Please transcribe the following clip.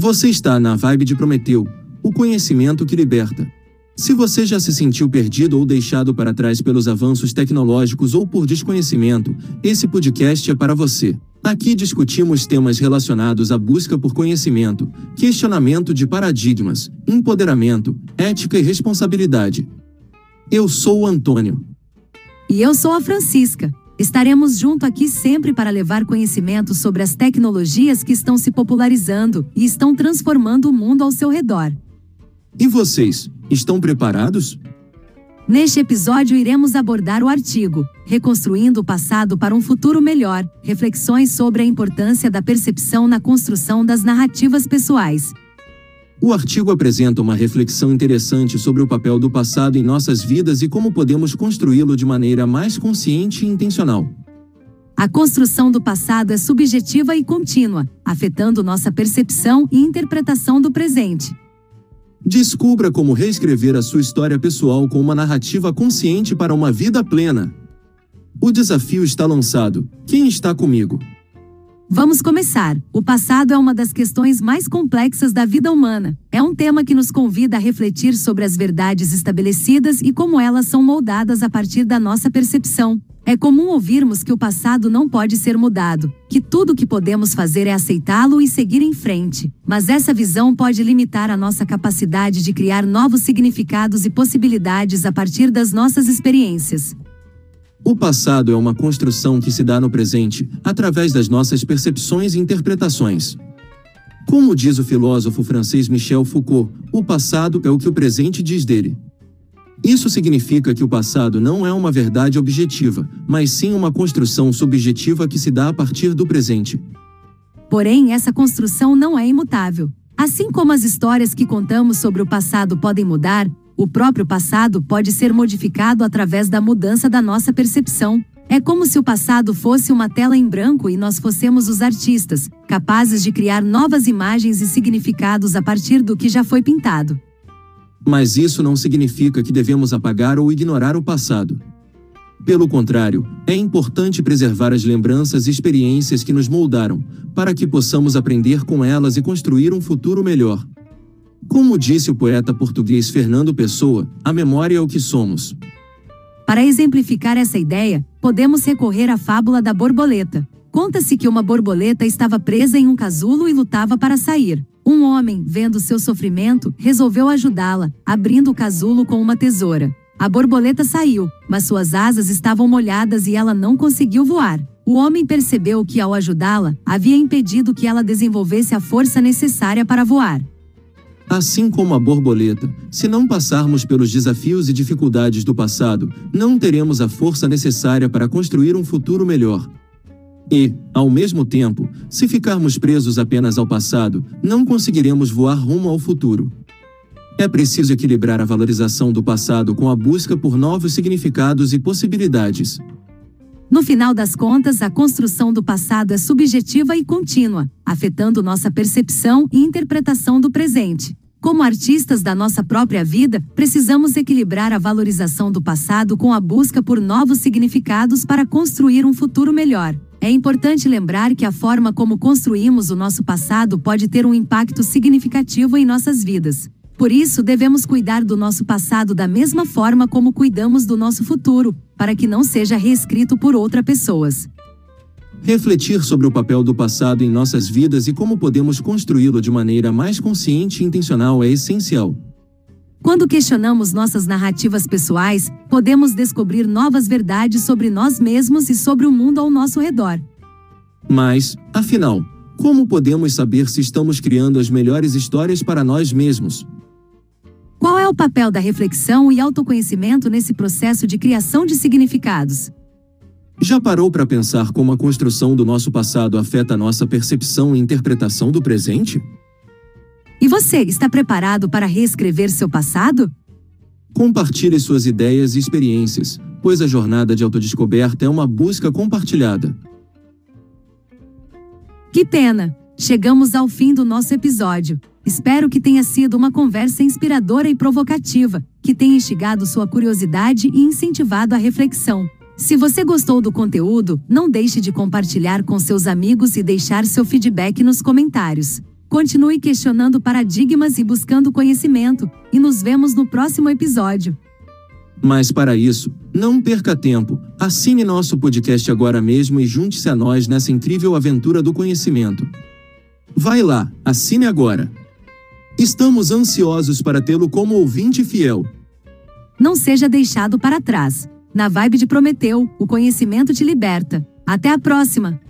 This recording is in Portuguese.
Você está na vibe de Prometeu, o conhecimento que liberta. Se você já se sentiu perdido ou deixado para trás pelos avanços tecnológicos ou por desconhecimento, esse podcast é para você. Aqui discutimos temas relacionados à busca por conhecimento, questionamento de paradigmas, empoderamento, ética e responsabilidade. Eu sou o Antônio. E eu sou a Francisca. Estaremos junto aqui sempre para levar conhecimento sobre as tecnologias que estão se popularizando e estão transformando o mundo ao seu redor. E vocês, estão preparados? Neste episódio iremos abordar o artigo Reconstruindo o passado para um futuro melhor, reflexões sobre a importância da percepção na construção das narrativas pessoais. O artigo apresenta uma reflexão interessante sobre o papel do passado em nossas vidas e como podemos construí-lo de maneira mais consciente e intencional. A construção do passado é subjetiva e contínua, afetando nossa percepção e interpretação do presente. Descubra como reescrever a sua história pessoal com uma narrativa consciente para uma vida plena. O desafio está lançado. Quem está comigo? Vamos começar. O passado é uma das questões mais complexas da vida humana. É um tema que nos convida a refletir sobre as verdades estabelecidas e como elas são moldadas a partir da nossa percepção. É comum ouvirmos que o passado não pode ser mudado, que tudo o que podemos fazer é aceitá-lo e seguir em frente. Mas essa visão pode limitar a nossa capacidade de criar novos significados e possibilidades a partir das nossas experiências. O passado é uma construção que se dá no presente, através das nossas percepções e interpretações. Como diz o filósofo francês Michel Foucault, o passado é o que o presente diz dele. Isso significa que o passado não é uma verdade objetiva, mas sim uma construção subjetiva que se dá a partir do presente. Porém, essa construção não é imutável. Assim como as histórias que contamos sobre o passado podem mudar, o próprio passado pode ser modificado através da mudança da nossa percepção. É como se o passado fosse uma tela em branco e nós fossemos os artistas, capazes de criar novas imagens e significados a partir do que já foi pintado. Mas isso não significa que devemos apagar ou ignorar o passado. Pelo contrário, é importante preservar as lembranças e experiências que nos moldaram, para que possamos aprender com elas e construir um futuro melhor. Como disse o poeta português Fernando Pessoa, a memória é o que somos. Para exemplificar essa ideia, podemos recorrer à fábula da borboleta. Conta-se que uma borboleta estava presa em um casulo e lutava para sair. Um homem, vendo seu sofrimento, resolveu ajudá-la, abrindo o casulo com uma tesoura. A borboleta saiu, mas suas asas estavam molhadas e ela não conseguiu voar. O homem percebeu que, ao ajudá-la, havia impedido que ela desenvolvesse a força necessária para voar. Assim como a borboleta, se não passarmos pelos desafios e dificuldades do passado, não teremos a força necessária para construir um futuro melhor. E, ao mesmo tempo, se ficarmos presos apenas ao passado, não conseguiremos voar rumo ao futuro. É preciso equilibrar a valorização do passado com a busca por novos significados e possibilidades. No final das contas, a construção do passado é subjetiva e contínua, afetando nossa percepção e interpretação do presente. Como artistas da nossa própria vida, precisamos equilibrar a valorização do passado com a busca por novos significados para construir um futuro melhor. É importante lembrar que a forma como construímos o nosso passado pode ter um impacto significativo em nossas vidas. Por isso, devemos cuidar do nosso passado da mesma forma como cuidamos do nosso futuro, para que não seja reescrito por outras pessoas. Refletir sobre o papel do passado em nossas vidas e como podemos construí-lo de maneira mais consciente e intencional é essencial. Quando questionamos nossas narrativas pessoais, podemos descobrir novas verdades sobre nós mesmos e sobre o mundo ao nosso redor. Mas, afinal, como podemos saber se estamos criando as melhores histórias para nós mesmos? Qual é o papel da reflexão e autoconhecimento nesse processo de criação de significados? Já parou para pensar como a construção do nosso passado afeta a nossa percepção e interpretação do presente? E você está preparado para reescrever seu passado? Compartilhe suas ideias e experiências, pois a jornada de autodescoberta é uma busca compartilhada. Que pena! Chegamos ao fim do nosso episódio. Espero que tenha sido uma conversa inspiradora e provocativa, que tenha instigado sua curiosidade e incentivado a reflexão. Se você gostou do conteúdo, não deixe de compartilhar com seus amigos e deixar seu feedback nos comentários. Continue questionando paradigmas e buscando conhecimento, e nos vemos no próximo episódio. Mas para isso, não perca tempo, assine nosso podcast agora mesmo e junte-se a nós nessa incrível aventura do conhecimento. Vai lá, assine agora. Estamos ansiosos para tê-lo como ouvinte fiel. Não seja deixado para trás. Na vibe de Prometeu, o conhecimento te liberta. Até a próxima!